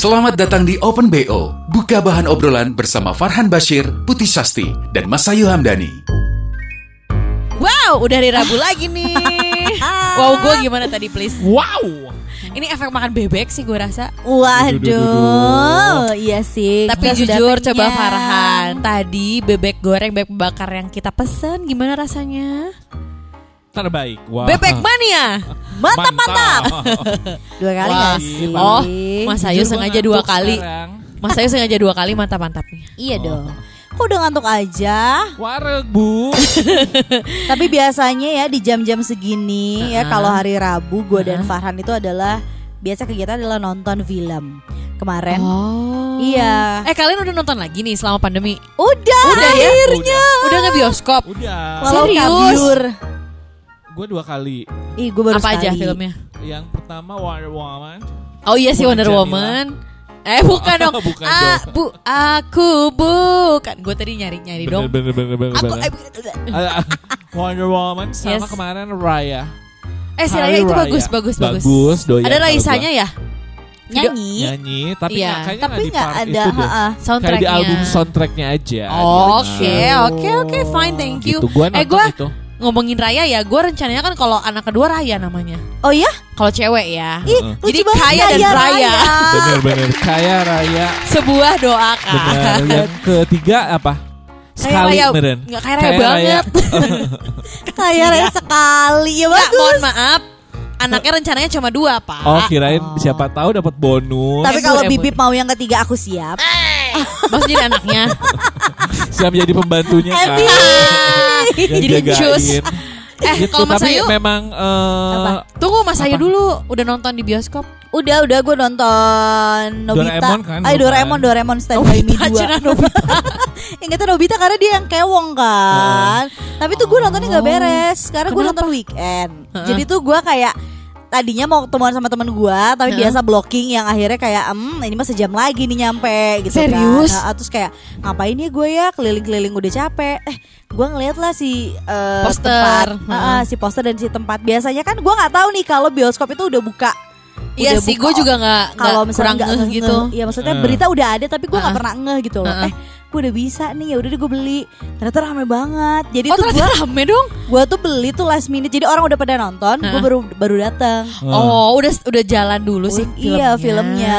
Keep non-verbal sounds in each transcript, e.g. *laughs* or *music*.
Selamat datang di Open BO. Buka bahan obrolan bersama Farhan Bashir, Putih Sasti, dan Mas Ayu Hamdani. Wow, udah hari Rabu lagi nih. *laughs* wow, gue gimana tadi please? Wow. Ini efek makan bebek sih gue rasa. Waduh, iya sih. Tapi kita sudah jujur coba. Farhan, tadi bebek goreng, bebek bakar yang kita pesen gimana rasanya? Terbaik. Wow. Bebek mania. Mantap, mantap. *laughs* Dua kali Wah. sih? Oh, Mas Ayu sengaja dua kali. Mas Ayu sengaja dua kali mantap-mantapnya. Iya dong. Kok udah ngantuk aja? Wareg, Bu. *laughs* Tapi biasanya ya di jam-jam segini ya kalau hari Rabu gue dan Farhan itu adalah biasa kegiatan adalah nonton film. Kemarin Oh. Iya. Eh kalian udah nonton lagi nih selama pandemi? udah, Udah ya? akhirnya. Udah nge bioskop? Udah. Walau Serius? kabur. Gue dua kali. Ih, gue baru Apa aja sekali. filmnya? Yang pertama Wonder Woman. Oh iya sih Wonder Jamila. Woman. Eh bukan *laughs* dong. Bukan ah, dong. bu, aku bukan. Gue tadi nyari nyari Bener, dong. bener, bener, bener, Aku bener. eh, *laughs* Ah, Wonder Woman sama Yes. kemarin Raya. eh si Raya itu Raya. bagus bagus bagus. Bagus, doyan Ada Raisanya ya? Nyanyi. Nyanyi, tapi Iya. nggak- kayaknya Tapi nggak di nggak part ada. itu deh. ha-ha. Kayak di Soundtracknya. album soundtracknya aja. Oke, Gitu. oke, oke, fine, thank you. Gitu, gua eh, gue itu. Ngomongin Raya ya, gue rencananya kan kalau anak kedua Raya namanya. Oh ya? Kalau cewek ya. Ih, Heeh. lucu Jadi kaya dan Raya, raya. Bener-bener kaya Raya. Sebuah doa kan. Bener. *laughs* Yang ketiga apa? Sekali Raya, beneran. nggak kayak Raya banget. *laughs* Kaya Raya sekali ya Nggak, bagus. mohon maaf. Anaknya rencananya cuma dua, Pak. Oh kirain siapa tahu dapat bonus. Tapi kalau. Bibip mau yang ketiga aku siap. Maksudnya jadi anaknya. *laughs* siap jadi pembantunya kan. Jadi jagain. cus. Eh, Gitu, kalau Mas Ayu- memang eh, Apa? Tunggu Mas Ayu dulu, udah nonton di bioskop? Udah, udah gue nonton Nobita. Doraemon kan, Ay? Doraemon, Doraemon Stand By Me 2. Cina Nobita. *laughs* Ingatnya Nobita karena dia yang kewong kan. Tapi tuh gue nontonnya nggak beres. Karena gue nonton weekend. Jadi tuh gue kayak tadinya mau ketemuan sama temen gue, tapi Heeh. biasa blocking yang akhirnya kayak, hmm ini mah sejam lagi nih nyampe gitu Serius? kan. Nah, terus kayak ngapain ya gue ya keliling-keliling udah capek. Eh, gue ngeliat lah si eh, Poster. tempat, Heeh. Heeh, si poster dan si tempat. Biasanya kan gue nggak tahu nih kalau bioskop itu udah buka. Iya sih, gue juga nggak kalau misalnya kurang nggak ngeh ngeh gitu. Iya maksudnya Eh. berita udah ada tapi gue nggak Ah. pernah ngeh gitu loh. Ah. Eh gue udah bisa nih ya udah deh gue beli. Ternyata rame banget. Jadi Oh tuh gue rame dong. gue tuh beli tuh last minute. Jadi orang udah pada nonton, gue Ah. baru baru datang. Oh udah udah jalan dulu sih Oh, filmnya. Iya filmnya.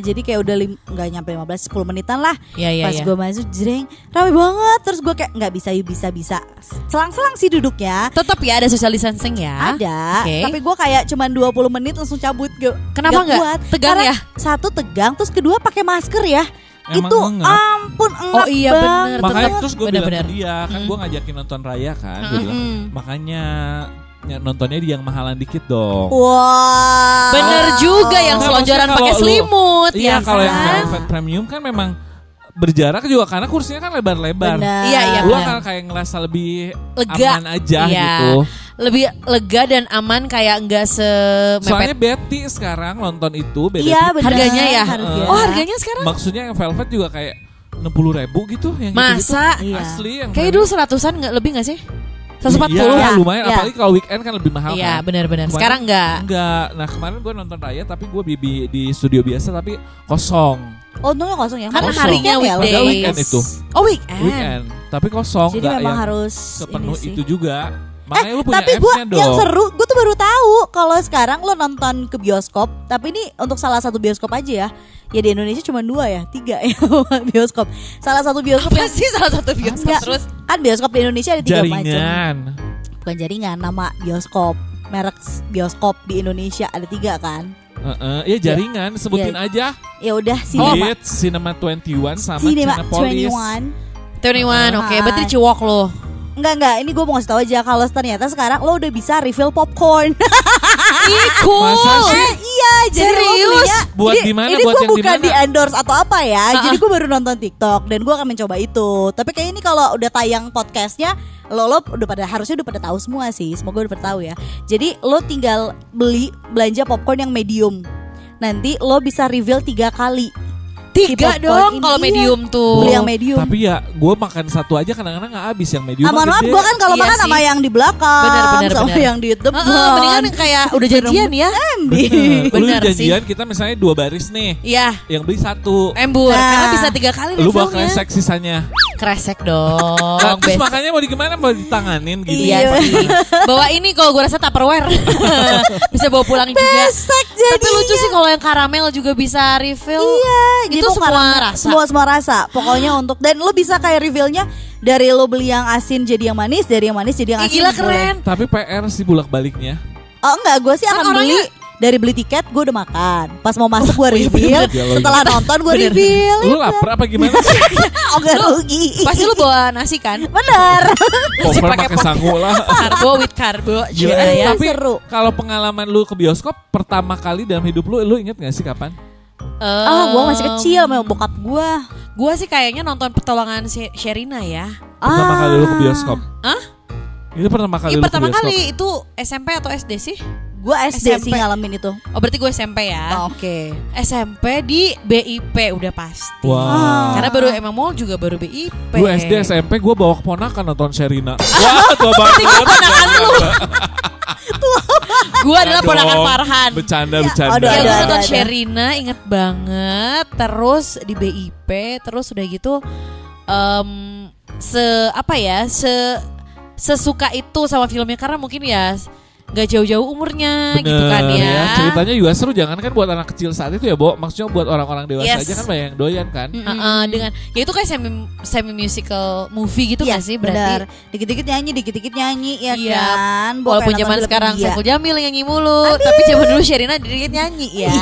Jadi kayak udah nggak nyampe 15 10 menitan lah. Iya iya Pas iya. gue masuk jreng rame banget. Terus gue kayak nggak bisa yuk bisa bisa. Selang-selang sih duduknya. Tetap ya ada social distancing ya. Ada, Oke. tapi gue kayak cuman 20 menit langsung cabut gue. Kenapa nggak? Tegang Karena ya? Satu tegang, terus kedua pakai masker ya. Emang itu ngengap? ampun enggak Oh iya, banget. bener. Makanya tetep. terus gue bilang Bener-bener. ke dia kan Hmm. gue ngajakin nonton Raya kan. Gue bilang Mm-mm. makanya ya, nontonnya di yang mahalan dikit dong. Wah. Bener juga yang selonjoran pakai selimut Iya ya kalau yang kan? Velvet Premium kan memang berjarak juga karena kursinya kan lebar-lebar. Iya, iya, Gue benar. kan kayak ngerasa lebih Lega. aman aja Iya. gitu. Lebih lega dan aman kayak enggak Soalnya semepet. Betty sekarang nonton itu beda Iya. Harganya ya? Harga. Oh harganya sekarang? Maksudnya yang Velvet juga kayak 60 ribu gitu yang Masa? gitu-gitu. Iya. Asli yang Kayak dulu seratusan nggak lebih nggak sih? 140 Iya, Ya, lumayan ya. apalagi kalau weekend kan lebih mahal Iya kan. benar-benar. Sekarang enggak. Enggak. Nah, kemarin gue nonton Raya tapi gue di- di studio biasa tapi kosong. Oh, untungnya kosong ya. Karena Kosong. harinya ya, weekdays. Padahal weekend itu. Oh weekend. Weekend. Tapi kosong Jadi enggak memang yang harus sepenuh itu juga. Makanya lu punya Tapi gue apps-nya dong. yang seru, gue tuh baru tahu kalau sekarang lo nonton ke bioskop. Tapi ini untuk salah satu bioskop aja ya. Ya di Indonesia cuma dua ya, tiga ya *laughs* bioskop. Salah satu bioskop Apa yang sih salah satu bioskop Enggak. terus? kan bioskop di Indonesia ada tiga macam. jaringan. Bukan jaringan, nama bioskop. Merek bioskop di Indonesia ada tiga kan. Heeh, ya jaringan sebutin Iya. aja. Ya udah Cinema, Hits, Cinema 21 sama Cinema Cinepolis. 21. 21, oke. Ah. Berarti ciwok lo. Enggak enggak, ini gue mau ngasih tahu aja kalau ternyata sekarang lo udah bisa refill popcorn. *laughs* Ih, cool. Masa sih? Eh, iya, jadi lo Serius? belinya Buat ini, di mana? Ini Buat gue bukan di endorse atau apa ya. Ha-ha. Jadi gue baru nonton TikTok dan gue akan mencoba itu. Tapi kayak ini kalau udah tayang podcastnya lo lo udah pada harusnya udah pada tahu semua sih. Semoga udah pada tahu ya. Jadi lo tinggal beli belanja popcorn yang medium. Nanti lo bisa reveal tiga kali. Tiga dong kalau iya. medium tuh. Beli yang medium. Tapi ya gue makan satu aja kadang-kadang nggak habis yang medium. Ah, mohon maaf, gue kan kalau Iya makan sama sih. yang di belakang, Benar, benar, sama benar. yang di depan. Heeh, mendingan kayak udah janjian ya. Embi. Lu benar sih. janjian kita misalnya dua baris nih, Iya, yang beli satu. embur. Nah. Karena bisa tiga kali Lu bawa kresek sisanya. Kresek *laughs* dong. Nah, terus best. makanya mau di gimana? Mau ditanganin gitu. Iya Iya. sih. Bawa ini kalau gue rasa Tupperware. *laughs* bisa bawa pulang juga. Besek Tapi lucu sih kalau yang karamel juga bisa refill. Iya, jadi Itu semua rasa. Semua semua rasa. Pokoknya *gasps* untuk dan lo bisa kayak revealnya dari lo beli yang asin jadi yang manis, dari yang manis jadi yang asin. gila boleh. keren. Tapi PR sih bulak-baliknya. Oh enggak, gue sih Kan akan beli dari beli tiket gue udah makan. Pas mau masuk gue reveal, Ya, lo setelah nonton gue *laughs* reveal. Lu lapar apa gimana sih? *laughs* Oh enggak rugi. Pasti lu bawa nasi kan? Bener. *laughs* Popcorn pakai pakai sangu lah. Karbo with karbo. Gila, eh, ya. tapi seru. kalau pengalaman lu ke bioskop pertama kali dalam hidup lu, lu inget gak sih kapan? Ah, gue masih kecil sama bokap gue. Gue sih kayaknya nonton pertolongan She- Sherina ya. Pertama Ah. kali lu ke bioskop. Hah? Itu pertama kali Ini lu pertama ke bioskop. kali itu SMP atau SD sih? Gue SD sih SMP. ngalamin itu. Oh berarti gue SMP ya. Oh, Oke. SMP di BIP udah pasti. Wah. Karena baru emang mall juga baru BIP. Gue SD SMP gue bawa keponakan nonton Sherina. *laughs* Wah, *laughs* tua banget. Ponakan lu. Gue adalah Dong. ponakan Farhan. Bercanda, Ya, bercanda. aduh, Ya, gue nonton. Sherina inget banget Terus di BIP Terus udah gitu em, Se apa ya Se Sesuka itu sama filmnya Karena mungkin ya Gak jauh-jauh umurnya gitu kan Bener, ya, Ceritanya juga seru, jangan kan buat anak kecil saat itu ya, Bo. Maksudnya buat orang-orang dewasa Yes. aja kan banyak yang doyan kan. Heeh, dengan ya itu kayak semi semi musical movie gitu Iya gak sih benar. berarti Dikit-dikit nyanyi, dikit-dikit nyanyi ya Iya. kan. Bawa Walaupun zaman sekarang India. Saiful Jamil yang nyanyi mulu Tapi zaman dulu Sherina dikit nyanyi ya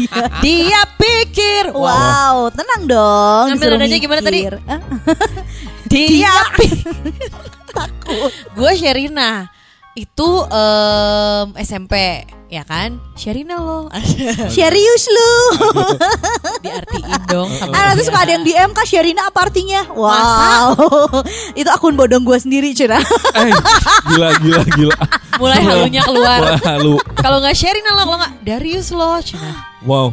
*laughs* Dia pikir Wow, tenang dong. Ngambil nadanya gimana tadi? *laughs* Dia *laughs* takut. Gue Sherina itu em, SMP ya kan? Sherina lo *laughs* Serius lu. *laughs* diartiin dong sama Ah, nanti suka ada yang DM kak Sherina apa artinya? Wow. *laughs* Itu akun bodong gue sendiri Cina. Eh, gila, gila, gila. mulai halunya keluar. Kalau nggak Sherina lo, kalau nggak Darius lo, Cina. Wow,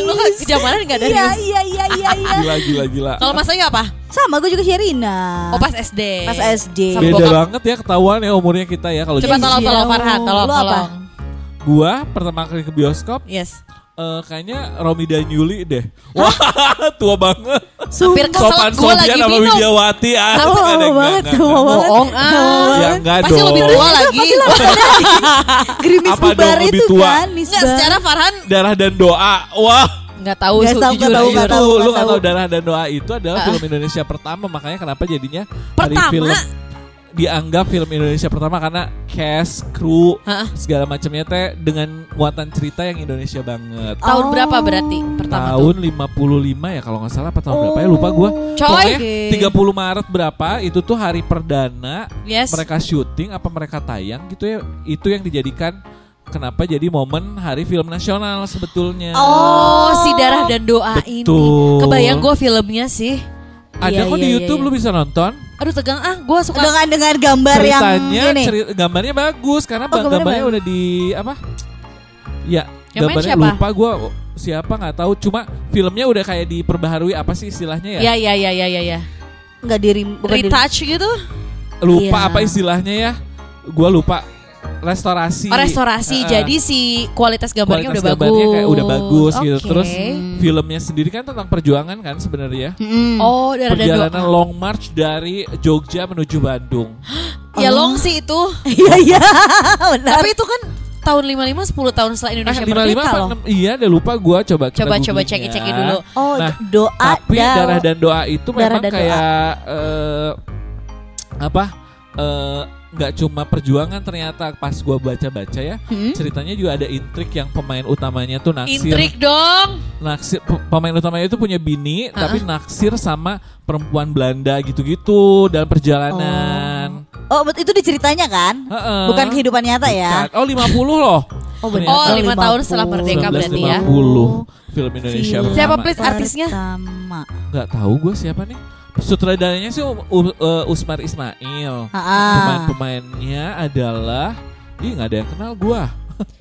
lo kan kejamanan nggak Iya Darius? iya iya iya iya. *laughs* gila, gila, gila. Kalau Mas Ayu apa? Sama gue juga Sherina. Oh pas SD. Pas SD. Sama Beda bokap. banget ya ketahuan ya umurnya kita ya kalau Coba gitu. tolong tolong Iya. Farhan, tolong Lo apa? tolong. Gua pertama kali ke bioskop Yes. Eh, kayaknya Romi dan Yuli deh. Wah, *laughs* tua banget. Hampir kesel Sopan gue lagi sama minum. Widiawati ah. Enggak, banget, enggak. banget. Bohong ah. Ya enggak Pasti dong. lebih tua lagi. Gerimis Apa bubar dong lebih itu tua? kan. Enggak, secara Farhan Darah dan doa. Wah, nggak tahu Nggak su- tahu, jujur nggak tahu, jujur. tahu, lu nggak tahu tahu. Darah dan Doa itu adalah Ah. film Indonesia pertama makanya kenapa jadinya hari Pertama? film dianggap film Indonesia pertama karena cast, kru, Hah? segala macamnya teh dengan muatan cerita yang Indonesia banget. Tahun Oh. berapa berarti pertama tahun tuh? 55 ya kalau nggak salah apa tahun berapa ya lupa gua. Coy. Pokoknya Oke. 30 Maret berapa itu tuh hari perdana Yes. mereka syuting apa mereka tayang gitu ya itu yang dijadikan kenapa jadi momen hari film nasional sebetulnya. Oh, si darah dan doa ini. Betul. Kebayang gue filmnya sih. Ada Iya, kok di iya, YouTube iya. lu bisa nonton. Aduh tegang ah, gue suka. dengan dengan gambar yang ceritanya ini. ceri- gambarnya bagus karena Oh, gambarnya gambarnya bagus. udah di apa ya Yang gambarnya siapa? lupa gue siapa nggak tahu cuma filmnya udah kayak diperbaharui apa sih istilahnya ya, Ya ya ya ya ya ya. Bukan diri. Retouch gitu. lupa Iya. apa istilahnya ya gue lupa restorasi Oh, restorasi. Heeh. Jadi si kualitas gambarnya Kualitas udah gambarnya bagus. kayak udah bagus gitu. Oke. Terus filmnya sendiri kan tentang perjuangan kan sebenarnya Mm-mm. Oh, dan perjalanan doa. long march dari Jogja menuju Bandung Ya long sih itu. *laughs* Iya iya *laughs* benar. Tapi itu kan tahun 55 10 tahun setelah Indonesia Eh, 55 merdeka loh. 6? Iya, udah lupa gua coba kita Coba coba cek ya. cek dulu. Oh, Nah, doa Tapi dan- darah dan doa itu Darah memang kayak eh, apa? eh, nggak cuma perjuangan ternyata pas gua baca-baca ya Hmm? ceritanya juga ada intrik yang pemain utamanya tuh naksir Intrik dong. naksir pe- pemain utamanya itu punya bini tapi naksir sama perempuan Belanda gitu-gitu dalam perjalanan Oh, bet- itu diceritanya kan? Heeh. Bukan kehidupan nyata ya. Bukan. oh 50 loh Oh, benar. Oh, Ternyata lima tahun setelah merdeka berarti ya. 1950 film Indonesia Film. Siapa please artisnya? Pertama. Nggak tahu gue siapa nih. Sutradaranya sih U- U- uh, Usmar Ismail. Pemain-pemainnya adalah Ih nggak ada yang kenal gue.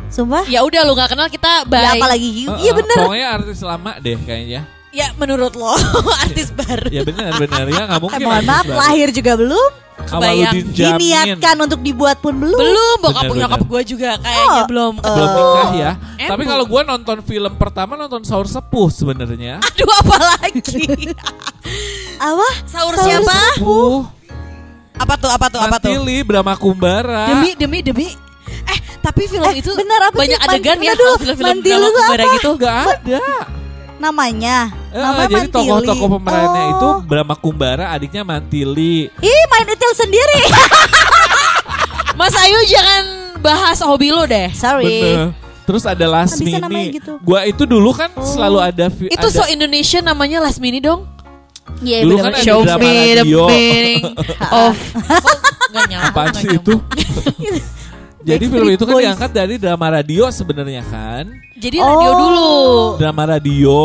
Sumpah? Ya udah lu nggak kenal kita Ya, baik. apalagi Iya bener. Pokoknya artis lama deh kayaknya. Ya menurut lo *laughs* artis baru. Ya benar benar ya nggak Eh, mungkin. mohon maaf, lahir juga belum. Kebayang. Diniatkan untuk dibuat pun belum. Belum bokap Bener, nyokap gue juga kayaknya Oh, belum. belum nikah ya. Emang. Tapi kalau gue nonton film pertama nonton Saur Sepuh sebenarnya. Aduh apa lagi? *laughs* Apa? Sahur Sahur siapa? Sepuh. Apa tuh apa tuh apa tuh? Mantili Brahma Kumbara. Demi demi demi. Eh tapi film Eh, itu apa sih? banyak Man- adegan ya Aduh, kalau film-film tuh Kumbara apa? gitu. Gak ada. Namanya. Eh, Namanya jadi Mantili. tokoh-tokoh pemerannya Oh. itu Brahma Kumbara, adiknya Mantili. Ih, main detail sendiri. *laughs* Mas Ayu jangan bahas hobi lo deh. Sorry. Bener. Terus ada Lasmini. namanya gitu. Gua itu dulu kan selalu ada Itu ada, so Indonesia namanya Last Mini dong. Iya, Dulu bener-bener. kan ada Show drama me the meaning *laughs* of *laughs* Gak nyambung. apaan nggak sih itu? Jadi film itu kan diangkat dari drama radio sebenarnya kan. Jadi radio Oh. dulu. Drama radio.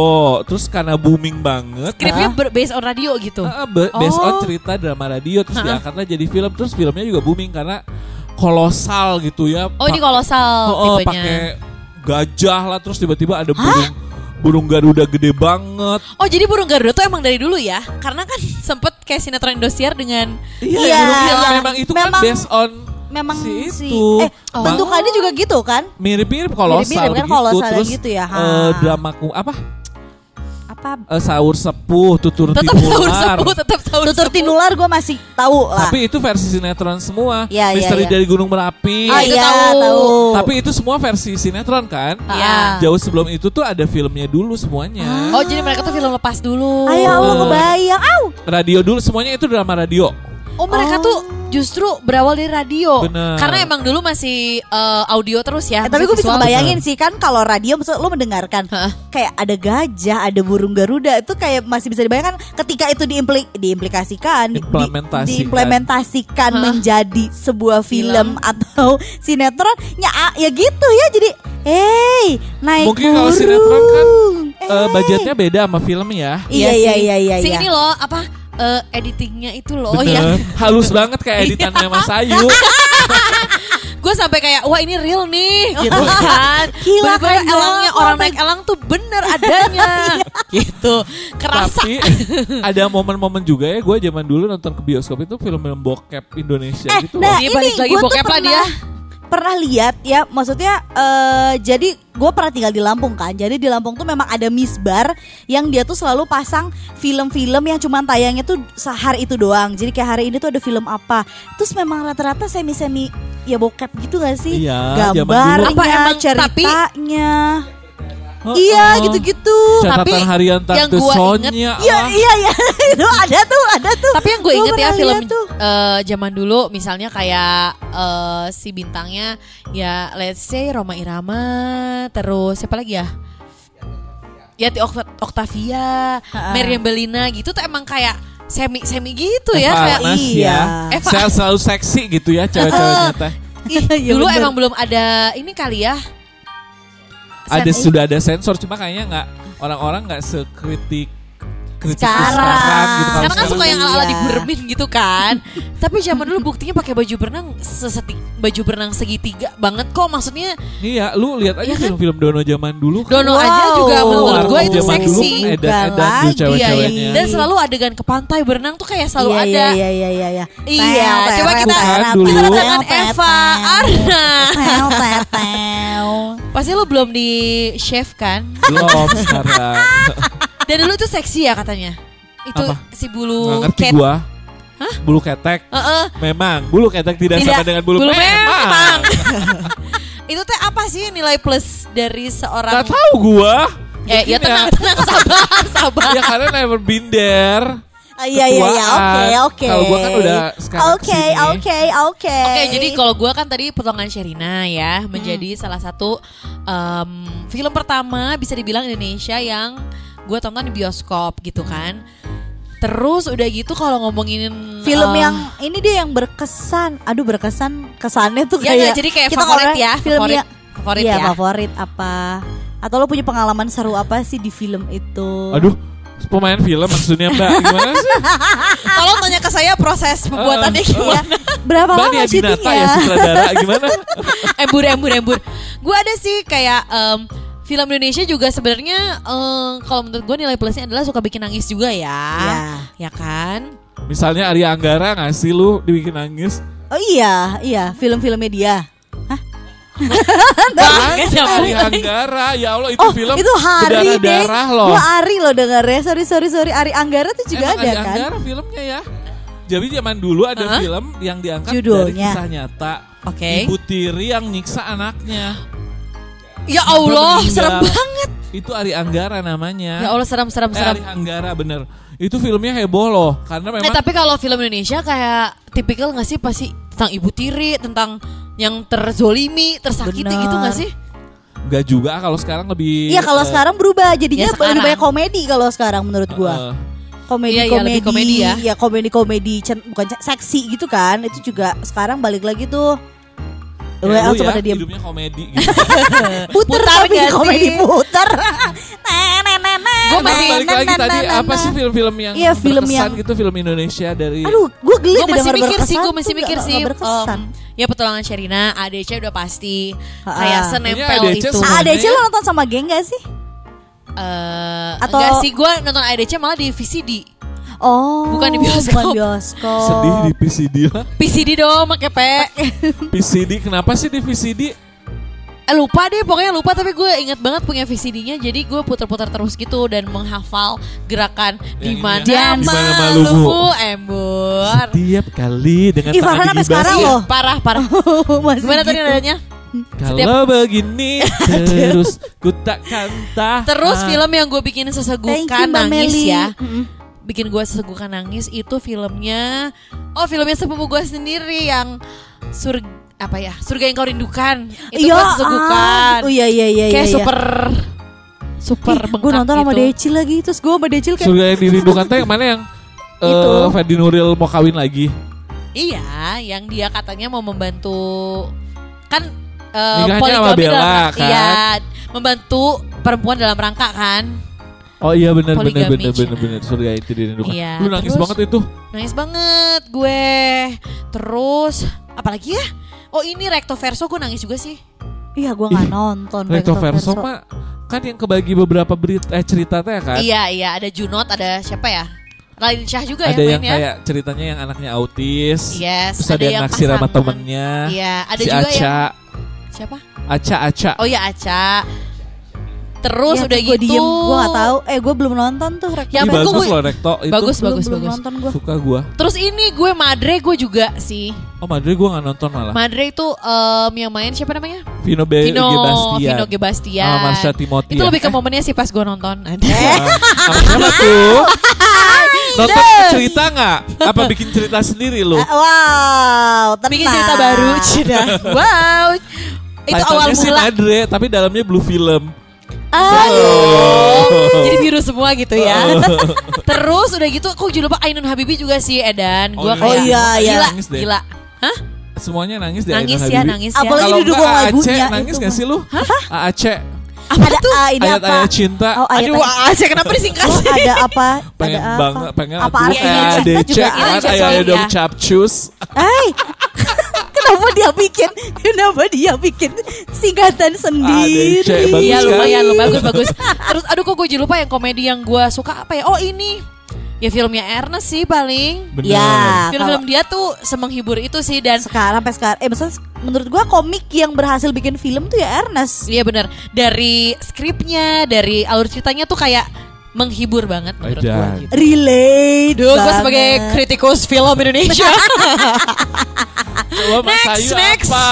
Terus karena booming banget. Skripnya ber- based on radio gitu. Be- based on Oh. cerita drama radio terus Ha-ha. diangkatlah jadi film terus filmnya juga booming karena kolosal gitu ya. Oh ini kolosal Oh, oh, tipenya. pakai gajah lah terus tiba-tiba ada burung burung garuda gede banget. Oh jadi burung Garuda tuh emang dari dulu ya? Karena kan *laughs* sempet kayak sinetron Indosiar dengan Iya, burung- iya. memang itu kan Memang- based on Memang si si, itu. eh bentukannya juga gitu kan? mirip-mirip kolosal Mirip-mirip kan begitu. kolosal terus gitu ya, ha. eh, dramaku apa? Apa? Eh, sahur sepuh, tutur tetap sahur tinular. sepuh, tetap sahur Tutur sepuh. tinular gue masih tahu lah. Tapi itu versi sinetron semua. Iya, iya, Misteri iya. dari Gunung Merapi. Ah itu iya tahu. tahu. Tapi itu semua versi sinetron kan? Iya. Jauh sebelum itu tuh ada filmnya dulu semuanya. Oh jadi mereka tuh film lepas dulu. Ayo Allah Eh. kebayang. Au. Radio dulu semuanya itu drama radio. Oh mereka tuh justru berawal dari radio. Bener. Karena emang dulu masih eh, audio terus ya. Eh, tapi gue bisa visual. ngebayangin sih kan kalau radio maksud lu mendengarkan Hah? kayak ada gajah, ada burung garuda itu kayak masih bisa dibayangkan ketika itu diimpli, diimplikasikan, di- di- Implementasikan. diimplementasikan Hah? menjadi sebuah film, Film. atau *laughs* sinetron ya ya gitu ya jadi hey naik Mungkin kalau burung. sinetron kan, Eh, Hey. budgetnya beda sama film ya. iya sih. iya iya iya Si iya. ini loh apa eh, editingnya itu loh Bener. ya. Halus banget kayak editannya Mas Ayu. *laughs* Gue sampai kayak wah ini real nih gitu kan. *laughs* Gila, Bener-bener keren elangnya orang naik elang tuh bener adanya. *laughs* gitu. Kerasa. Tapi ada momen-momen juga ya gue zaman dulu nonton ke bioskop itu film-film bokep Indonesia Eh, gitu. nah Dia ini balik lagi bokep lah pernah dia. Pernah lihat ya, maksudnya eh jadi gue pernah tinggal di Lampung kan, jadi di Lampung tuh memang ada misbar yang dia tuh selalu pasang film-film yang cuma tayangnya tuh sehari itu doang. Jadi kayak hari ini tuh ada film apa, terus memang rata-rata semi-semi ya bokep gitu gak sih? Iya, Gambarnya, dulu. Apa emang- Oh, Iya oh. gitu-gitu. Catatan Tapi harian yang Tante gua Sonya inget- Iya iya iya *laughs* itu ada tuh ada tuh. Tapi yang gue Gua inget ya film tuh. eh, zaman dulu misalnya kayak eh, si bintangnya ya let's say Roma Irama terus siapa lagi ya? Ya Ti Okt- Octavia, Ha-ha. Meriam Bellina gitu tuh emang kayak semi semi gitu Eva ya kayak Arnas Iya. ya. Eva- Saya selalu seksi gitu ya cewek-ceweknya teh. Iya, dulu bener. emang belum ada ini kali ya. Ada sudah ada sensor cuma kayaknya nggak orang-orang nggak sekritik kritis Sekarang. sekarang gitu. Sekarang kan suka yang ala-ala iya. diburemin gitu kan. Tapi zaman dulu buktinya pakai baju berenang seseti baju berenang segitiga banget kok maksudnya Iya, lu lihat aja Iya kan? film-film Dono zaman dulu. kan. Dono Wow. aja juga menurut gue itu zaman dulu seksi. kan edan-edan Bukan tuh lagi. cewek-ceweknya. Iya, iya. Dan selalu adegan ke pantai berenang tuh kayak selalu iya, ada. Iya iya iya iya iya. Iya, coba kita kita dengan Eva Arna. Pasti lu belum di chef kan? Belum sekarang. *laughs* Dan dulu itu seksi ya katanya. Itu Apa? si Nggak bulu ngerti cat. gua. Bulu ketek. Heeh. Memang bulu ketek tidak, Tidak, sama dengan bulu, bulu memang. memang. *laughs* itu teh apa sih nilai plus dari seorang Gak tahu gua. Eh, ya Mungkin tenang, tenang, sabar, *laughs* sabar. ya karena never been there. Ah, Iya iya iya oke Ketuaan. oke. Kalau gua kan udah sekarang Oke oke oke. Oke, jadi kalau gue kan tadi potongan Sherina ya menjadi salah satu em, film pertama bisa dibilang Indonesia yang gue tonton di bioskop gitu kan. Terus udah gitu kalau ngomongin film eh, yang ini dia yang berkesan. Aduh berkesan kesannya tuh Ya, kayak nggak, jadi kayak kita favorit ya, Film favorit. yang Favorit Iya, ya. favorit apa? Atau lo punya pengalaman seru apa sih di film itu? Aduh, pemain film maksudnya Mbak gimana sih? *laughs* Tolong tanya ke saya proses pembuatannya Eh, gimana. Berapa Mbak lama Dinata syutingnya? ya sutradara gimana? *laughs* embur embur embur. Gue ada sih kayak em, film Indonesia juga sebenarnya em, kalau menurut gue nilai plusnya adalah suka bikin nangis juga ya. Ya kan? Misalnya Arya Anggara nggak sih lu dibikin nangis? Oh iya, iya, film-filmnya dia. Banget ya, Bu. Arya Anggara, ya Allah itu Oh, film itu Hari deh. berdarah-darah loh. Gua Ari loh dengarnya. Sorry, sorry, sorry. Ari Anggara tuh juga Emang ada Arya kan? Anggara filmnya ya. Jadi zaman dulu ada Hah? film yang diangkat dari Judulnya? kisah nyata. Oke. Ibu tiri yang nyiksa anaknya. Ya Allah, serem banget. Itu Ari Anggara namanya. Ya Allah, serem serem Eh, serem. Ari Anggara bener. Itu filmnya heboh loh, karena Eh memang tapi kalau film Indonesia kayak tipikal gak sih pasti tentang ibu tiri, tentang yang terzolimi, tersakiti Benar. gitu gak sih? nggak juga kalau sekarang lebih. Iya, kalau eh, sekarang berubah. Jadinya Ya, lebih sekarang. banyak komedi kalau sekarang menurut gua. eh, komedi Iya, iya, komedi, lebih komedi ya. ya komedi komedi bukan seksi gitu kan itu juga sekarang balik lagi tuh ya langsung ya, pada diem hidupnya komedi *laughs* gitu. puter, Putar tapi komedi puter *laughs* Nah, nah, nah, nah, Gua nah, masih- balik nah, lagi nah, tadi nah, apa sih film-film yang Iya, film berkesan yang- gitu film Indonesia dari aduh gue geli Gue deh masih mikir sih, gue masih mikir sih. berkesan. em, ya petualangan Sherina, ADC udah pasti. Kayak senempel ADC itu. semuanya ADC lo nonton sama geng gak sih? Eh, Atau- enggak sih, gue nonton ADC malah di VCD. Oh, Bukan di bioskop. Bukan bioskop. sedih di PCD lah. VCD dong, pakai P. *laughs* PCD kenapa sih di VCD? Eh, lupa deh, pokoknya lupa tapi gue inget banget punya VCD-nya. Jadi gue putar-putar terus gitu dan menghafal gerakan di mana ya? Mana malumu? malumu embur. Setiap kali dengan Ih, tangan Farhan sampai sekarang loh. parah parah. *laughs* Masih Gimana tadi gitu. nadanya? Kalau begini *laughs* terus ku takkan tahan. Terus film yang gue bikin sesegukan nangis Meli. ya. Mm-mm. Bikin gue sesegukan nangis itu filmnya Oh filmnya sepupu gue sendiri yang surga apa ya surga yang kau rindukan itu Iya, gue sesegukan ah, Oh iya iya iya kayak iya. super super Ih, bengkak gue nonton sama gitu. Decil lagi terus gue sama Decil kayak Surga yang dirindukan tuh yang mana yang *laughs* Itu. eh Fedi Nuril mau kawin lagi? Iya, yang dia katanya mau membantu kan eh, Nikahnya poligami sama Bella, dalam- kan? Iya, membantu perempuan dalam rangka kan. Oh iya benar benar benar benar benar surga itu dirindukan. Iya, Lu nangis terus- banget itu. Nangis banget gue. Terus apalagi ya? Oh ini Recto Verso gue nangis juga sih. Iya gue gak nonton Recto Verso mah kan yang kebagi beberapa berita eh cerita teh kan. Iya iya ada Junot ada siapa ya? Raline Syah juga ada yang yang main ya. kayak ceritanya yang anaknya autis. Yes, Terus ada, ada yang yang naksir sama pasangan. temennya. Iya, ada si juga Aca. yang siapa? Aca Aca. Oh ya Aca. Terus udah gue gitu. diem gue gak tahu Eh gue belum nonton tuh Recto Ya, Ih, ampun, bagus gue- loh Rekto itu. Bagus belum, bagus belum bagus. nonton gue Suka gua. Terus ini gue Madre gue juga sih. Oh Madrid gua nggak nonton malah. Madre itu em, yang main siapa namanya? Vino B Vino G Bastian. Vino G Bastian. Sama Marsha Timothy. Itu ya? lebih ke Eh, momennya sih pas gue nonton. ah, sama siapa tuh? *laughs* Nonton cerita nggak? Apa bikin cerita sendiri lu? Eh, Wow tenang Bikin cerita baru, *laughs* Cina. Wow. Itu awal Title-nya sih mula. Madre, tapi dalamnya blue film. Aduh. Jadi biru semua gitu ya. *laughs* Terus udah gitu aku juga lupa Ainun Habibi juga sih Edan. Gua Oh, kayak iya, iya. gila, Nangis deh. gila. Hah? Semuanya nangis deh. Nangis Ainun ya, Habibie. nangis ya. Apalagi Kalau didukung lagunya nangis gak sih lu? Aceh, Ada ah, ini apa ayat-ayat cinta. Oh ayat Aduh, Aceh kenapa disingkat Oh, sih? ada apa pengen ada apa banget, pengen apa artinya kayak cinta ada. ayah Iya. dong capcus. Hai Kenapa dia bikin Kenapa dia bikin Singkatan sendiri Iya kan? lumayan, lu bagus bagus. Terus aduh kok gue jadi lupa yang komedi yang gue suka apa ya? Oh ini. Ya filmnya Ernest sih paling. Bener. Ya Film-film kalau dia tuh semenghibur itu sih dan sekarang sampai sekarang Eh maksudnya menurut gua komik yang berhasil bikin film tuh ya Ernest Iya bener Dari skripnya Dari alur ceritanya tuh kayak Menghibur banget menurut gue gitu. Relate Duh gue sebagai kritikus film Indonesia *laughs* Coba Mas Next, Ayu next. apa?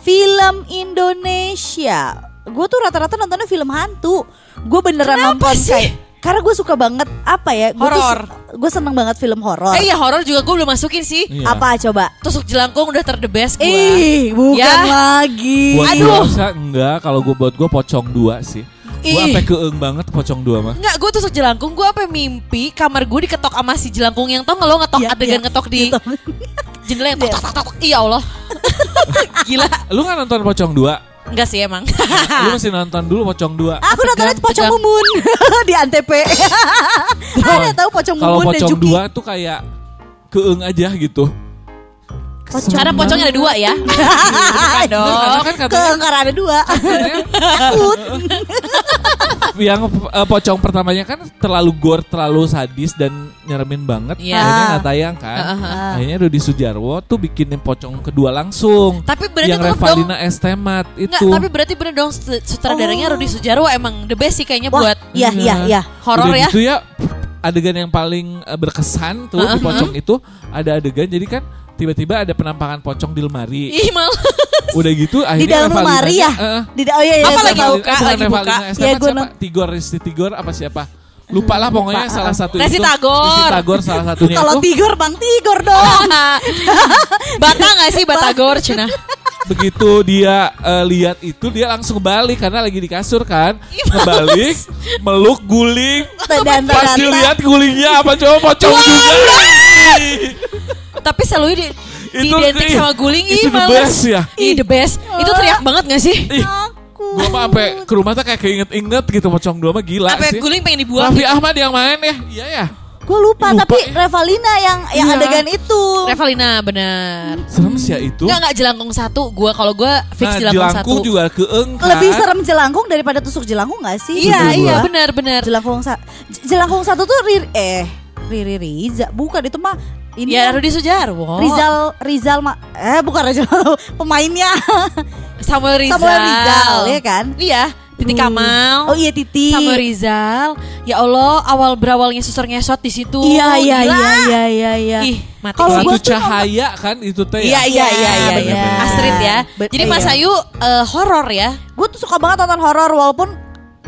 Film Indonesia Gue tuh rata-rata nontonnya film hantu Gue beneran Kenapa nonton sih? kayak Karena gue suka banget Apa ya Horor. Gue seneng banget film horor Eh iya horor juga gue belum masukin sih Iya. Apa coba Tusuk jelangkung udah ter the best gue Ih bukan Ya. lagi Buat Aduh. gua rasa enggak, kalau gua buat gua pocong dua sih. Gua Ih. sampai keeng banget pocong dua mah. Enggak, gue tusuk jelangkung, gue apa mimpi kamar gue diketok sama si jelangkung yang tau nggak lo ngetok Iya, adegan iya. ngetok di jendela yang tok Iya. tok tok tok. Iya Allah. *laughs* Gila. Lu nggak nonton pocong dua? Enggak sih emang. Lu masih nonton dulu Pocong 2. Aku nontonnya Pocong tegang. Mumun *laughs* di Antep. Ada tahu Pocong Kalau Mumun dan Pocong Juki. 2 tuh kayak keeng aja gitu. Karena pocongnya ada dua ya. Bukan *laughs* dong. Karena kan Ke katanya karena ada dua. Takut. yang eh, pocong pertamanya kan terlalu gore, terlalu sadis dan nyeremin banget. Iya. Akhirnya nggak tayang kan. Heeh. Akhirnya Rudi Sujarwo tuh bikinin pocong kedua langsung. Tapi berarti yang tetap dong. Revalina Estemat Enggak, itu. tapi berarti bener dong sut- sutradaranya Rudi Sujarwo emang the best sih kayaknya Wah, buat iya iya iya. horor ya. gitu ya adegan yang paling eh, berkesan tuh di Heeh, pocong itu ada adegan jadi kan tiba-tiba ada penampakan pocong di lemari. Ih malah. Udah gitu Di akhirnya dalam lemari ya? eh, Di da- oh iya iya. Apa lagi buka? bukan lagi buka. Ya, gua siapa? Tigor, Risti Tigor apa siapa? Lupa lah pokoknya Lupa, salah ah. satu Resti itu. Tagor. Resti Tagor salah satunya Kalau. Tigor Bang Tigor dong. *laughs* Bata gak sih Batagor Cina? Begitu dia eh, lihat itu dia langsung balik karena lagi di kasur kan. Ngebalik, meluk guling. Pas dilihat gulingnya apa coba pocong juga. *laughs* Tapi selalu di Itu identik nih, sama guling itu ih the males. best ya. Ih the best. Itu teriak banget gak sih? Ih, Gue mah sampai ke rumah tuh kayak keinget-inget gitu pocong dua mah gila Sampai sih. guling pengen dibuang. Raffi Ahmad yang main ya, iya ya. Gue lupa, Lupa tapi ya. Revalina yang yang Iya. adegan itu. Revalina bener. Serem sih ya itu. Enggak enggak jelangkung satu. Gua kalau gua fix Nah, jelangkung, jelangkung satu. juga keeng kan. Lebih serem jelangkung daripada tusuk jelangkung gak sih? Iya iya benar benar. Jelangkung sa jelangkung satu tuh Riri, eh Riri Riza bukan itu mah ini Ya kan Rudi Sujarwo. Rizal Rizal ma eh bukan Rizal *laughs* pemainnya Samuel Rizal. Samuel Rizal ya kan? Iya. Titi Kamal. Oh iya Titi. Samuel Rizal. Ya Allah, awal berawalnya susur ngesot di situ. Iya iya iya iya iya iya. Ih, mati Kalau Ratu Cahaya kan itu teh Iya ya. iya iya iya iya. bener. Astrid ya. Jadi iya. Mas Ayu eh, horor ya. Gue tuh suka banget nonton horor walaupun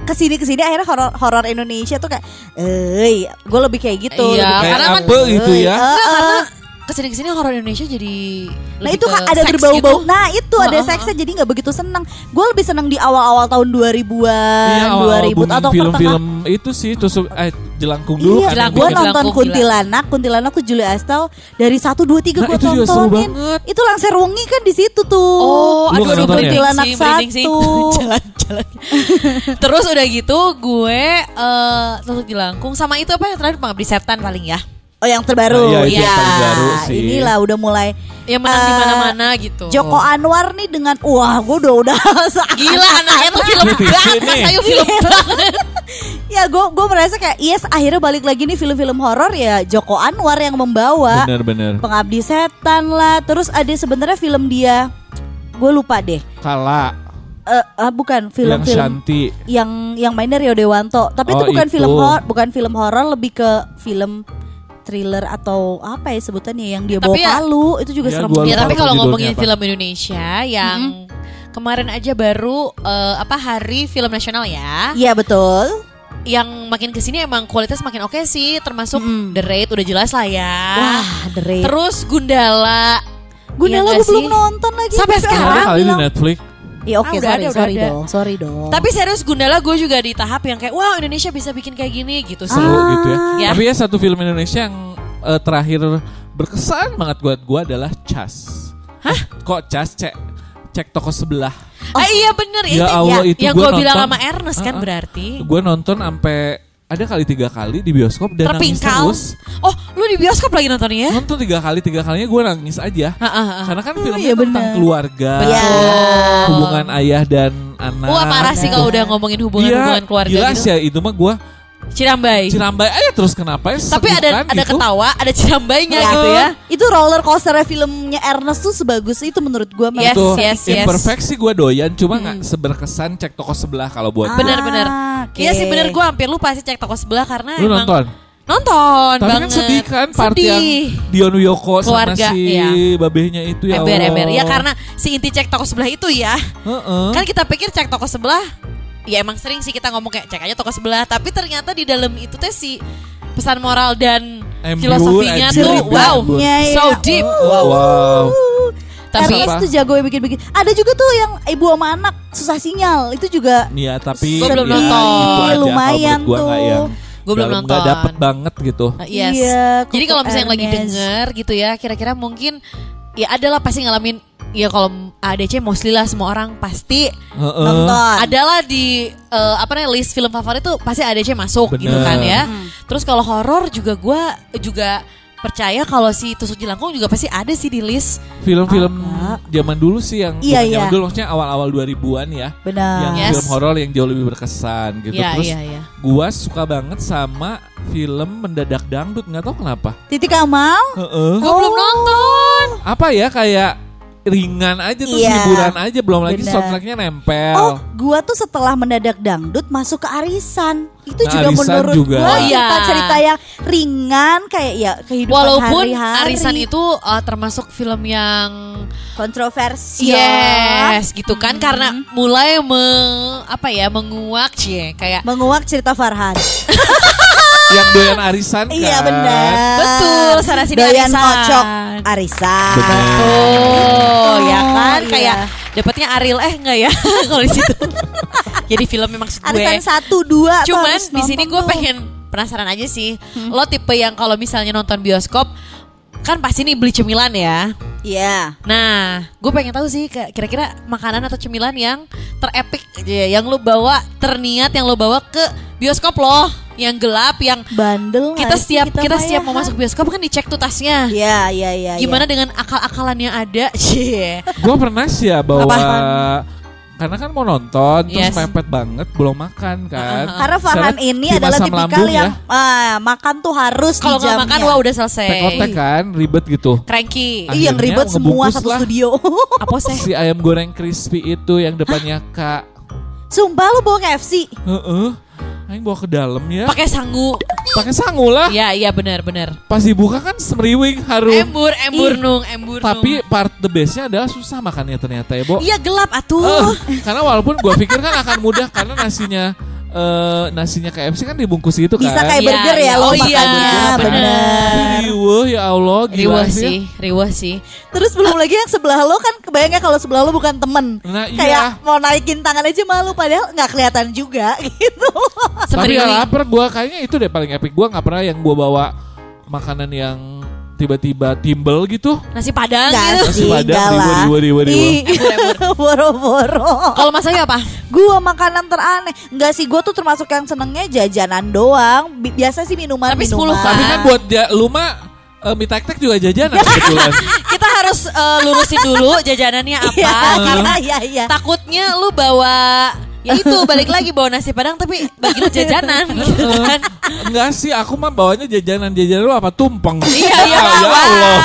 ke sini ke sini akhirnya horor horor Indonesia tuh kayak, eh, gue lebih kayak gitu. Iya, lebih Kayak karena kan- apa gitu ya. Enggak, eh. karena ke sini ke sini horor Indonesia jadi. Nah lebih itu ke ada berbau-bau. gitu. Nah itu ada Heeh, seksnya jadi nggak begitu senang. Gue lebih senang di awal-awal tahun 2000-an, Iya, awal 2000 booming atau film-film itu sih tusuk eh jelangkung dulu Iya, kan. Gue nonton Jelangkung, Kuntilanak, Kuntilanak tuh Julia Estelle dari 1 2 3 Nah, gue tontonin. banget. Itu Langser Wengi kan di situ tuh. Oh, Lu aduh, aduh, ya? Kuntilanak satu. Jalan-jalan. *laughs* *laughs* Terus udah gitu gue eh tusuk jelangkung sama itu apa yang terakhir pengabdi setan paling ya. Oh yang terbaru. Nah, iya, itu yang baru sih. Inilah udah mulai Yang menang di Eh, mana-mana gitu. Joko Anwar nih dengan wah gue udah udah *laughs* Gila anaknya tuh *laughs* film banget, Ayu film banget. ya gue gue merasa kayak yes akhirnya balik lagi nih film-film horor ya Joko Anwar yang membawa Bener-bener. Pengabdi Setan lah terus ada sebenarnya film dia gue lupa deh Kala Eh, ah, bukan yang film-film Shanti. yang yang mainnya Rio Dewanto tapi itu Oh, bukan itu. film horor bukan film horor lebih ke film thriller atau apa ya sebutannya yang dia bawa Tapi ya- palu itu juga Ya, serem gua Ya tapi kalau ngomongin apa. film Indonesia yang kemarin aja baru eh, apa hari film nasional ya, Iya betul yang makin ke sini emang kualitas makin oke sih, termasuk Mm-mm. The Raid udah jelas lah ya. wah The Raid Terus Gundala. Gundala Iya gue belum nonton lagi Sampai Tapi sekarang? orang Ada kali di bilang- Netflix. Iya oke Ah, udah sorry ada, sorry ada. dong sorry dong Tapi serius Gundala gue juga di tahap yang kayak wow Indonesia bisa bikin kayak gini gitu sih. Seru gitu ya. Ya. Tapi ya satu film Indonesia yang eh, terakhir berkesan banget buat gua adalah Cas. Hah? Kok Cas cek cek toko sebelah. Ah iya bener Ya itu Allah, ya, itu yang gua gue bilang sama Ernest kan Uh-uh. berarti. Gue nonton sampai ada kali tiga kali di bioskop dan nangis Terpingkal. terus. Oh lu di bioskop lagi nontonnya ya? Nonton tiga kali tiga kalinya gue nangis aja. Ah, ah, ah. Karena kan filmnya iya tentang bener. keluarga, Iya. hubungan ayah dan anak. Wah parah sih kalau udah ngomongin hubungan-hubungan Iya, keluarga gila gitu. sih ya itu mah gue Cirambai. cirambai aja terus kenapa ya Tapi ada kan ada gitu. ketawa, ada cirambainya Ya. gitu ya. Itu roller coaster filmnya Ernest tuh sebagus itu menurut gue Yes, Tuh, yes, yes. imperfect sih gue doyan cuma nggak seberkesan cek toko sebelah kalau buat Bener-bener. Ah, oke. Iya sih bener gue hampir lupa sih cek toko sebelah karena lu emang nonton nonton tapi banget. kan sedih kan part Sedih. yang Dion Wiyoko sama Keluarga, si iya. babehnya itu ya Ember ember ya karena si inti cek toko sebelah itu ya. Heeh. Kan kita pikir cek toko sebelah ya emang sering sih kita ngomong kayak cek aja toko sebelah tapi ternyata di dalam itu teh si pesan moral dan Embur, filosofinya tuh wow. Ya, ya. so deep. wow, wow. Tapi Ernest tuh jago yang bikin-bikin. Ada juga tuh yang ibu sama anak susah sinyal. Itu juga Iya tapi Gua belum ya, nonton. itu aja Lumayan gua tuh. yang Gua belum dalam- nggak nonton. dapet banget gitu Uh, Yes. Iya, Jadi kalau misalnya yang lagi denger gitu ya, kira-kira mungkin ya adalah pasti ngalamin ya kalau ADC mostly lah semua orang pasti Heeh. Nonton. adalah di eh, apa namanya list film favorit tuh pasti ADC masuk gitu Bener. kan ya. Terus kalau horor juga gua juga percaya kalau si Tusuk Jelangkung juga pasti ada sih di list. Film-film zaman dulu sih yang Iya, bukan zaman iya. dulu maksudnya awal-awal 2000-an ya. Benar. Yang Yes. film horor yang jauh lebih berkesan gitu. Iya Terus iya iya. gua suka banget sama film Mendadak Dangdut, nggak tahu kenapa. Titik Kamal. Heeh. Gua belum nonton. Apa ya kayak ringan aja terus Iya. hiburan aja belum lagi Bener. soundtracknya nempel. Oh, gua tuh setelah mendadak dangdut masuk ke arisan. Itu Nah, juga Arisan menurut juga. gua Oh, iya. cerita-cerita yang ringan kayak ya kehidupan Walaupun hari-hari. Arisan itu eh, termasuk film yang kontroversial. yes gitu kan karena mulai me, apa ya menguak cie kayak Menguak cerita Farhan. *laughs* yang doyan arisan kan. Iya benar. Betul, sana sini Doyan arisan. kocok arisan. Benar. Oh, kan iya. kayak dapatnya Ariel eh enggak ya *laughs* kalau di situ. Jadi filmnya maksud gue. Arisan satu dua. Cuman di sini gue pengen penasaran aja sih. Lo tipe yang kalau misalnya nonton bioskop kan pasti nih beli cemilan ya. Iya. Nah, gue pengen tahu sih kira-kira makanan atau cemilan yang terepik aja ya, yang lo bawa terniat yang lo bawa ke bioskop lo, yang gelap, yang Bandel kita setiap kita, mah setiap ya? mau masuk bioskop kan dicek tuh tasnya. Iya iya iya. Gimana iya. dengan akal-akalan yang ada? *laughs* Gue pernah sih ya bawa Apa? Karena kan mau nonton terus Yes. mepet banget belum makan kan. Karena Farhan ini adalah tipikal lambung yang ya. ah, makan tuh harus Kalau di nggak jamnya. makan wah udah selesai. Tekotek kan ribet gitu. Cranky. Iya yang ribet semua satu lah. studio. *laughs* Apa sih? Si ayam goreng crispy itu yang depannya kak. Sumpah lu bawa KFC. Heeh. Aing bawa ke dalam ya. Pakai sangu. Pakai sangu lah. Iya, iya benar benar. Pas dibuka kan semeriwing harum. Embur, embur Ih. nung, embur Tapi nung. part the bestnya adalah susah makannya ternyata ya, Bo. Iya gelap atuh. Eh, karena walaupun gua pikir kan akan mudah karena nasinya eh nasinya KFC kan dibungkus gitu kan. Bisa kayak Iya, burger iya. ya lo Oh, iya, makannya, bener. bener. Riweuh ya Allah gila Riwah sih. riwah sih. Terus belum lagi yang sebelah lo kan kebayangnya kalau sebelah lo bukan temen. Nah, iya. Kayak mau naikin tangan aja malu padahal nggak kelihatan juga *laughs* gitu. Tapi ya lapar gua kayaknya itu deh paling epic gua nggak pernah yang gua bawa makanan yang tiba-tiba timbel gitu. Nasi padang Nggak gitu. Nasi sih, padang, riwa, riwa. Ih, *laughs* Boro-boro. Kalau Mas Ayu apa? Gua makanan teraneh. Enggak sih, gua tuh termasuk yang senengnya jajanan doang. Bi- Biasa sih minuman Tapi 10 minuman. kan? Tapi kan buat ja, lu mah eh, mie tek tek juga jajanan *laughs* kebetulan. Kita harus eh, lurusin dulu jajanannya *laughs* apa. Iya, karena iya, iya. takutnya lu bawa ya itu balik lagi bawa nasi padang tapi bagi lu jajanan *laughs* gitu kan. Enggak sih, aku mah bawanya jajanan jajanan lu apa tumpeng. Iya, iya, Ah, ya. Allah.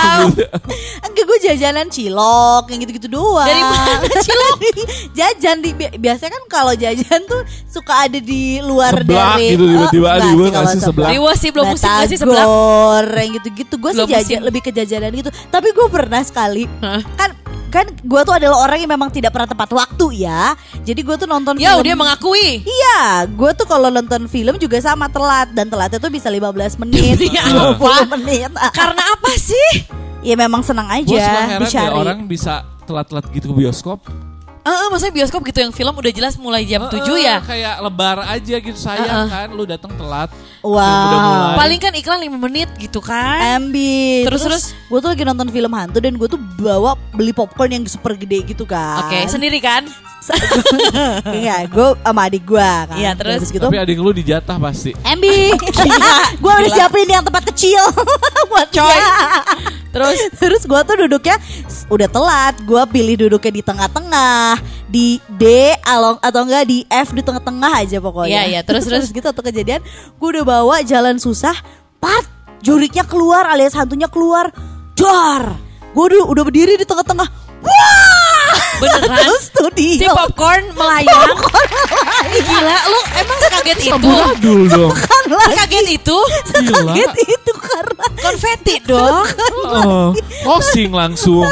Enggak gue jajanan cilok yang gitu-gitu doang. Dari mana *laughs* cilok? jajan di bi- biasanya kan kalau jajan tuh suka ada di luar Seblak dari gitu, tiba-tiba Oh, ada gue ngasih seblak. Riwa sih belum musim sih sebelah. Batagor, yang gitu-gitu. Gue sih jajan lebih ke jajanan gitu. Tapi gue pernah sekali kan kan gue tuh adalah orang yang memang tidak pernah tepat waktu ya. Jadi gue tuh nonton Ya film. dia mengakui. Iya, gue tuh kalau nonton film juga sama telat dan telatnya tuh bisa 15 *laughs* menit, Demi 20 apa? menit. *laughs* Karena apa sih? Ya memang senang Gue suka aja heran dicari. ya orang bisa telat-telat gitu ke bioskop. Eh, eh, maksudnya bioskop gitu yang film udah jelas mulai jam 7 Eh, ya. Kayak lebar aja gitu sayang kan lu datang telat. Wow. Udah mulai. Paling kan iklan 5 menit gitu kan. Ambi. Terus, terus? Gue tuh lagi nonton film hantu dan gue tuh bawa beli popcorn yang super gede gitu kan. Oke, sendiri kan? *laughs* Enggak, gue sama adik gue kan. Iya, terus? gitu. Tapi adik lu dijatah pasti. Ambi, gue udah siapin yang tempat kecil *laughs* buat Coy. Terus? terus gue tuh duduknya udah telat. Gue pilih duduknya di tengah-tengah, di D along atau enggak di F di tengah-tengah aja pokoknya. Iya, iya, terus, *laughs* terus? gitu tuh kejadian. Gue udah bawa jalan susah, pat juriknya keluar alias hantunya keluar, dar. Gue udah udah berdiri di tengah-tengah. Wah! Beneran? Studio. Si popcorn melayang. Gila, lu emang sekaget itu? Amburadul dong. Sekaget itu? Gila. Kaget itu karena Konfeti dong. Oh, closing langsung.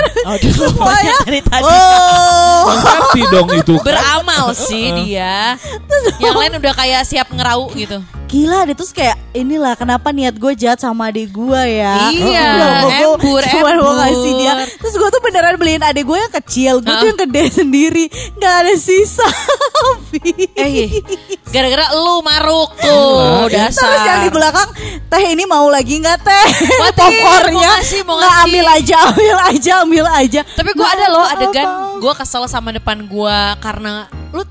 semuanya *laughs* dari tadi. oh Konverti dong itu. Beramal sih dia. Yang lain udah kayak siap ngerau gitu. Gila deh terus kayak inilah kenapa niat gue jahat sama adik gue ya? Iya, *laughs* embur, cuma mau ngasih dia. Terus gue tuh beneran beliin adik gue yang kecil gue tuh yang gede sendiri. Nggak ada sisa. *laughs* Eh, gara-gara lu maruk tuh Terus yang di dasar. belakang Teh ini mau lagi nggak teh? Mau *laughs* nggak ambil aja, ambil aja, ambil aja. Tapi gue ada loh adegan gue kesel sama depan gue karena lu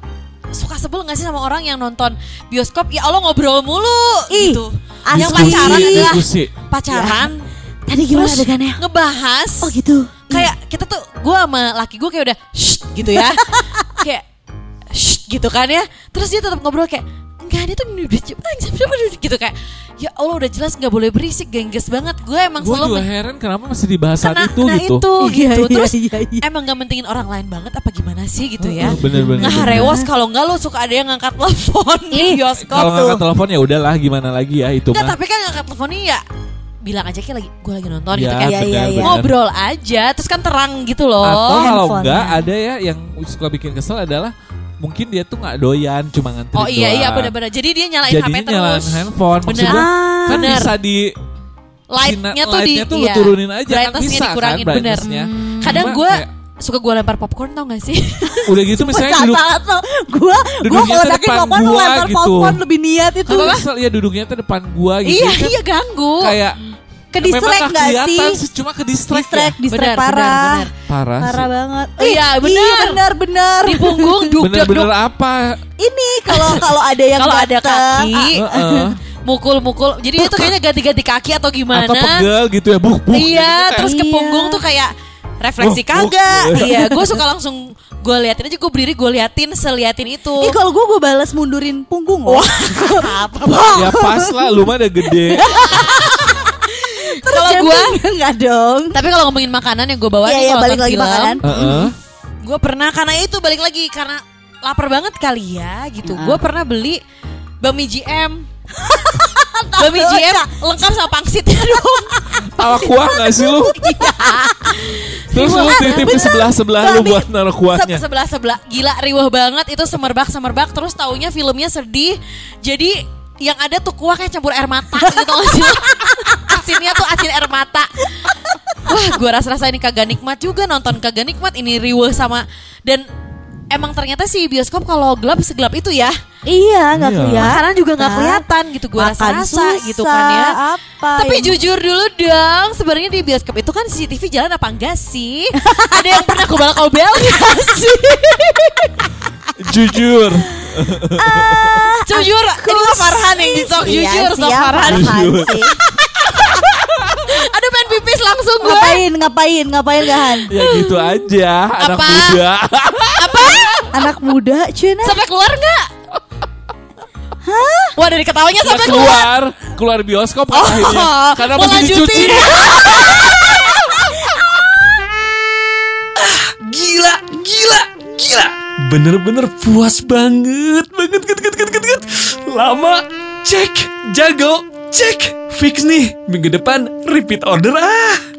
suka sebel gak sih sama orang yang nonton bioskop ya Allah ngobrol mulu Ih, gitu. asli. Yang pacaran adalah pacaran. Tadi gimana terus adegannya? ngebahas Oh gitu. kayak kita tuh gue sama laki gue kayak udah shh gitu ya *laughs* kayak shh gitu kan ya terus dia tetap ngobrol kayak enggak dia tuh udah gitu kayak ya Allah udah jelas nggak boleh berisik gengges banget gue emang Gue selalu juga heran kenapa masih dibahas saat itu nah gitu. itu Iya, gitu iya, terus iya, iya. emang gak mentingin orang lain banget apa gimana sih gitu ya Heeh, bener-bener. Nah rewas kalau enggak lo suka ada yang ngangkat telepon di bioskop Kalau tuh ngangkat telepon ya udahlah gimana lagi ya itu Enggak mah. tapi kan ngangkat teleponnya ya bilang aja kayak lagi gue lagi nonton Ya, gitu kan Iya, iya, iya. ngobrol aja terus kan terang gitu loh Atau kalau enggak ada ya yang suka bikin kesel adalah mungkin dia tuh nggak doyan cuma ngantri Oh iya iya doang. benar-benar. Jadi dia nyalain Jadinya HP nyalain terus. handphone. Maksud Bener. gua, Ah. kan Bener. bisa di Lightnya tuh di tuh lu iya. turunin aja kan bisa dikurangin kan bener. brightness-nya. Kadang gue suka gue lempar popcorn tau gak sih? *laughs* udah gitu misalnya duduk tuh ngeledakin depan popcorn gua lempar gitu. popcorn lebih niat itu. Kan kesel, ya duduknya tuh depan gua gitu. iya Kan iya ganggu. Kayak Ke distract kelihatan sih? Cuma ke distract, Distract, ya. distract parah. benar, benar. Parah, Parah sih. banget. Iya, Ih, benar. Iya benar benar. Di punggung duk duk Bener-bener duk. apa? Ini kalau kalau ada yang Kalau ada kaki, ah, Heeh. mukul-mukul. Jadi itu kayaknya ganti-ganti kaki atau gimana? Atau pegel gitu ya, buk buk. Iya, gitu terus ke Iya. punggung tuh kayak refleksi Buk, buk. kagak. Iya, gue suka langsung gue liatin aja gue berdiri gue liatin seliatin itu. Ih kalau gue gue balas mundurin punggung loh. Ya pas lah, lu mah udah gede. *laughs* Kalau jumping gua- enggak *laughs* dong. Tapi kalau ngomongin makanan yang gue bawa Iya nih iya kalau balik lagi film, makanan. Heeh. Gue pernah karena itu balik lagi karena lapar banget kali ya gitu. Gue pernah beli bami GM. *laughs* bami GM lengkap sama pangsitnya *laughs* dong. Tawa kuah gak sih lu? Terus lu titip ke sebelah-sebelah lu buat naruh kuahnya. Se- sebelah sebelah gila riwah banget itu semerbak semerbak terus taunya filmnya sedih. Jadi yang ada tuh kuah kayak campur air mata gitu gak sih? *laughs* Asinnya tuh asin air mata. Wah, gue rasa-rasa ini kagak nikmat juga nonton kagak nikmat ini riweh sama dan emang ternyata sih bioskop kalau gelap segelap itu ya. Iya nggak Iya. kelihatan. Makanan juga nggak kelihatan gitu gue Makan rasa-rasa gitu kan ya. Apa? Tapi yang- jujur dulu dong, sebenarnya di bioskop itu kan CCTV jalan apa enggak sih? Ada yang pernah kobal-kobel nggak sih? Jujur. Jujur, ini mah Farhan yang disok Iya jujur sih, ya, Farhan. Sih. Aduh pengen pipis langsung gue. Ngapain ngapain ngapain gahan? Ya gitu aja, anak Apa? muda. Apa? Anak muda Cina. Sampai keluar nggak? Hah? Wah dari ketawanya Ya sampai keluar. keluar, keluar bioskop kan Oh, akhirnya. Karena mau mesti dicuci. *laughs* Gila, gila, gila. Bener-bener puas banget, banget, banget, banget, banget, banget. Lama, cek, jago, cek. Fix nih, minggu depan repeat order ah.